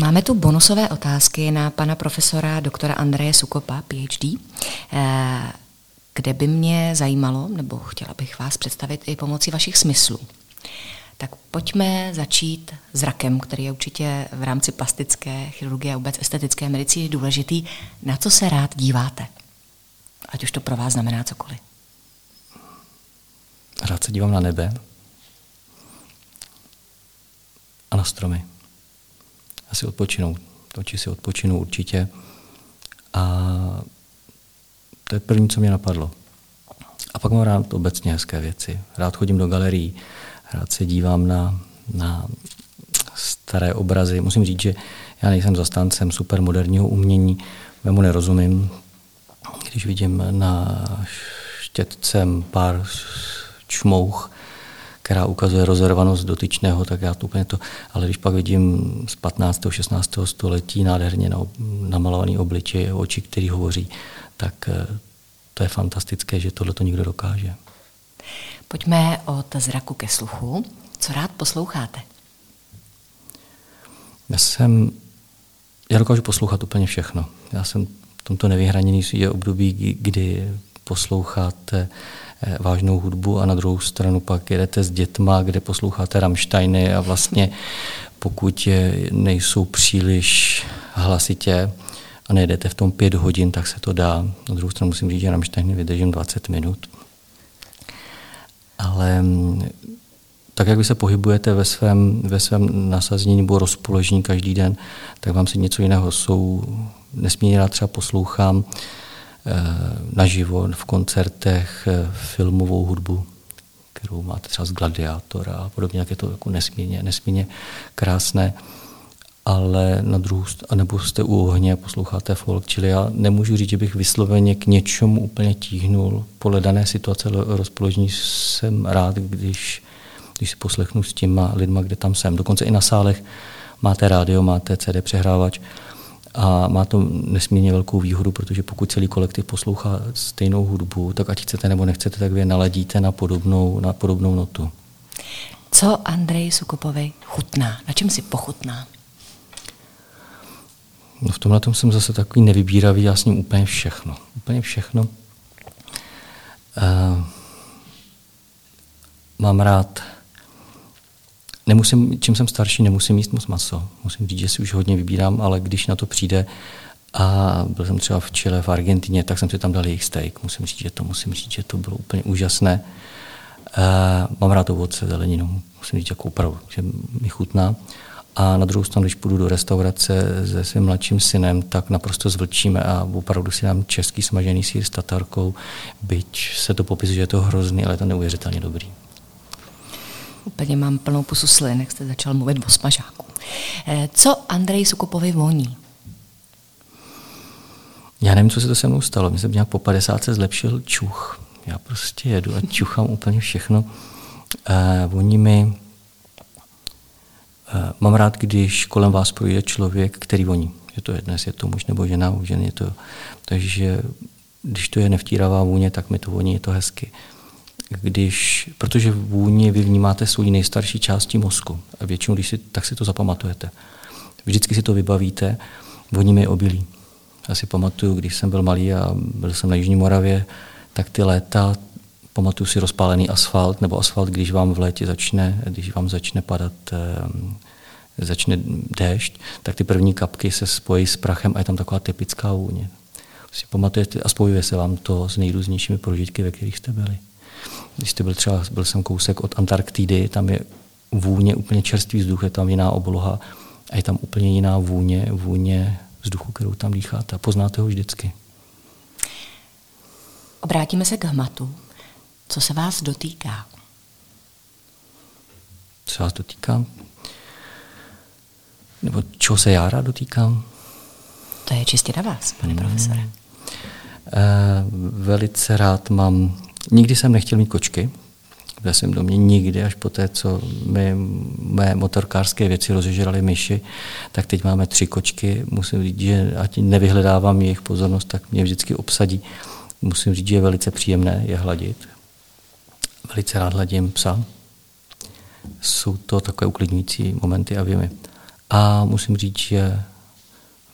Máme tu bonusové otázky na pana profesora doktora Andreje Sukopa, PhD, eh, kde by mě zajímalo, nebo chtěla bych vás představit i pomocí vašich smyslů. Tak pojďme začít zrakem, který je určitě v rámci plastické chirurgie a vůbec estetické medicíny důležitý. Na co se rád díváte? Ať už to pro vás znamená cokoliv. Rád se dívám na nebe a na stromy. Asi odpočinou. Oči si odpočinou určitě. A to je první, co mě napadlo. A pak mám rád obecně hezké věci. Rád chodím do galerií, rád se dívám na, na staré obrazy. Musím říct, že já nejsem zastáncem supermoderního umění, mu nerozumím. Když vidím na štětcem pár čmouch, která ukazuje rozervanost dotyčného, tak já to úplně to, ale když pak vidím z 15. 16. století nádherně namalovaný obličej, oči, který hovoří, tak eh, to je fantastické, že tohle to někdo dokáže. Pojďme od zraku ke sluchu. Co rád posloucháte? Já jsem, já dokážu poslouchat úplně všechno. Já jsem v tomto nevyhraněný je období, kdy posloucháte eh, vážnou hudbu a na druhou stranu pak jedete s dětma, kde posloucháte Rammsteiny a vlastně pokud nejsou příliš hlasitě a nejedete v tom pět hodin, tak se to dá. Na druhou stranu musím říct, že Rammsteiny vydržím 20 minut. Ale mm, tak, jak vy se pohybujete ve svém, ve svém nasazení nebo rozpoložení každý den, tak vám si něco jiného. Jsou nesmírně rád třeba poslouchám eh, naživo v koncertech eh, filmovou hudbu, kterou máte třeba z Gladiátora a podobně, jak je to jako nesmírně, nesmírně krásné ale na druhou nebo jste u ohně a posloucháte folk, čili já nemůžu říct, že bych vysloveně k něčemu úplně tíhnul. Podle dané situace rozpoložení jsem rád, když, když si poslechnu s těma lidma, kde tam jsem. Dokonce i na sálech máte rádio, máte CD přehrávač a má to nesmírně velkou výhodu, protože pokud celý kolektiv poslouchá stejnou hudbu, tak ať chcete nebo nechcete, tak vy naladíte na podobnou, na podobnou notu. Co Andrej Sukopovi chutná? Na čem si pochutná? No v tomhle tom jsem zase takový nevybíravý, já s ním úplně všechno. Úplně všechno. Uh, mám rád, nemusím, čím jsem starší, nemusím jíst moc maso. Musím říct, že si už hodně vybírám, ale když na to přijde, a byl jsem třeba v Chile, v Argentině, tak jsem si tam dal jejich steak. Musím říct, že to, musím říct, že to bylo úplně úžasné. Uh, mám rád ovoce, zeleninu. Musím říct, jako opravdu, že mi chutná. A na druhou stranu, když půjdu do restaurace se svým mladším synem, tak naprosto zvlčíme a opravdu si dám český smažený sír s tatarkou, byť se to popisuje, že je to hrozný, ale je to neuvěřitelně dobrý. Úplně mám plnou pusu slin, jak jste začal mluvit o smažáku. Eh, co Andrej Sukupovi voní? Já nevím, co se to se mnou stalo. Myslím, že nějak po 50 se zlepšil čuch. Já prostě jedu a čuchám úplně všechno. Uh, voní mi Eh, mám rád, když kolem vás projde člověk, který voní. Je to jedno, je to muž nebo žena, u žen je to. Takže když to je nevtíravá vůně, tak mi to voní, je to hezky. Když, protože vůně vy vnímáte svou nejstarší části mozku. A většinou, když si, tak si to zapamatujete. Vždycky si to vybavíte, voní mi obilí. Já si pamatuju, když jsem byl malý a byl jsem na Jižní Moravě, tak ty léta, pamatuju si rozpálený asfalt, nebo asfalt, když vám v létě začne, když vám začne padat ehm, začne déšť, tak ty první kapky se spojí s prachem a je tam taková typická vůně. Si pamatujete a spojuje se vám to s nejrůznějšími prožitky, ve kterých jste byli. Když jste byl třeba, byl jsem kousek od Antarktidy, tam je vůně úplně čerstvý vzduch, je tam jiná obloha a je tam úplně jiná vůně, vůně vzduchu, kterou tam dýcháte. A poznáte ho vždycky. Obrátíme se k hmatu. Co se vás dotýká? Co se vás dotýká? Nebo čeho se já rád dotýkám? To je čistě na vás, pane hmm. profesore. Uh, velice rád mám, nikdy jsem nechtěl mít kočky, ve svém domě nikdy, až po té, co my, mé motorkářské věci rozežrali myši, tak teď máme tři kočky. Musím říct, že ať nevyhledávám jejich pozornost, tak mě vždycky obsadí. Musím říct, že je velice příjemné je hladit. Velice rád hladím psa. Jsou to takové uklidňující momenty a věmy. A musím říct, že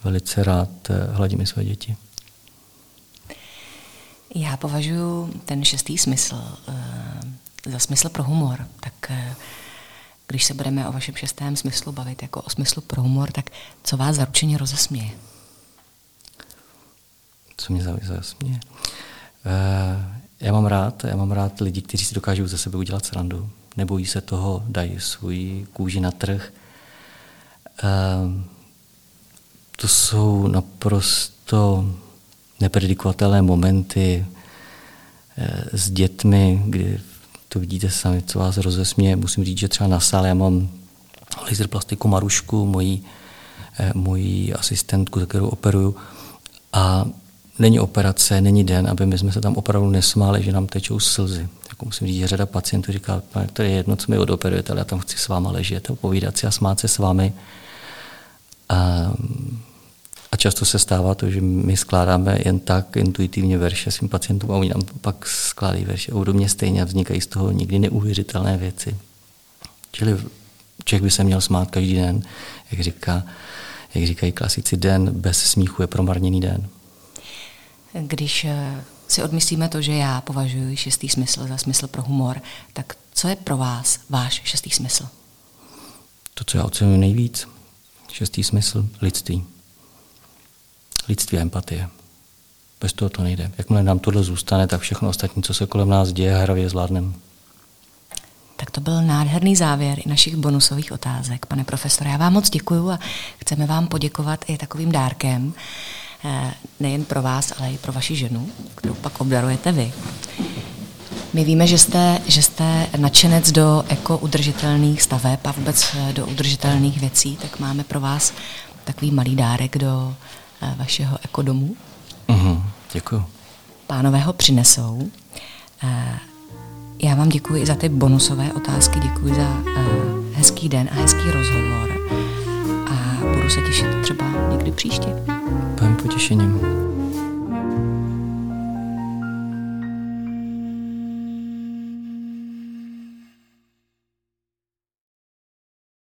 velice rád hladím i své děti. Já považuji ten šestý smysl uh, za smysl pro humor. Tak uh, když se budeme o vašem šestém smyslu bavit jako o smyslu pro humor, tak co vás zaručeně rozesměje? Co mě zasměje? Uh, já mám rád, já mám rád lidi, kteří si dokážou ze sebe udělat srandu. Nebojí se toho, dají svůj kůži na trh. Uh, to jsou naprosto nepredikovatelné momenty eh, s dětmi, kdy to vidíte sami, co vás rozesměje. Musím říct, že třeba na sále já mám laser plastiku Marušku, moji, eh, moji asistentku, kterou operuju. A není operace, není den, aby my jsme se tam opravdu nesmáli, že nám tečou slzy. Jako musím říct, že řada pacientů říká, pane, to je jedno, co mi odoperujete, ale já tam chci s váma ležet, povídat si a smát se s vámi. A a často se stává to, že my skládáme jen tak intuitivně verše svým pacientům a oni nám pak skládají verše obdobně stejně a vznikají z toho někdy neuvěřitelné věci. Čili Čech by se měl smát každý den, jak, říká, jak říkají klasici, den bez smíchu je promarněný den. Když eh, si odmyslíme to, že já považuji šestý smysl za smysl pro humor, tak co je pro vás váš šestý smysl? To, co já ocenuji nejvíc, šestý smysl, lidství lidství a empatie. Bez toho to nejde. Jakmile nám tohle zůstane, tak všechno ostatní, co se kolem nás děje, hravě zvládneme. Tak to byl nádherný závěr i našich bonusových otázek. Pane profesore, já vám moc děkuju a chceme vám poděkovat i takovým dárkem, eh, nejen pro vás, ale i pro vaši ženu, kterou pak obdarujete vy. My víme, že jste, že jste nadšenec do ekoudržitelných staveb a vůbec eh, do udržitelných věcí, tak máme pro vás takový malý dárek do vašeho ekodomu. Mm-hmm, děkuji. Pánové ho přinesou. Eh, já vám děkuji za ty bonusové otázky, děkuji za eh, hezký den a hezký rozhovor a budu se těšit třeba někdy příště. Pán potěšením.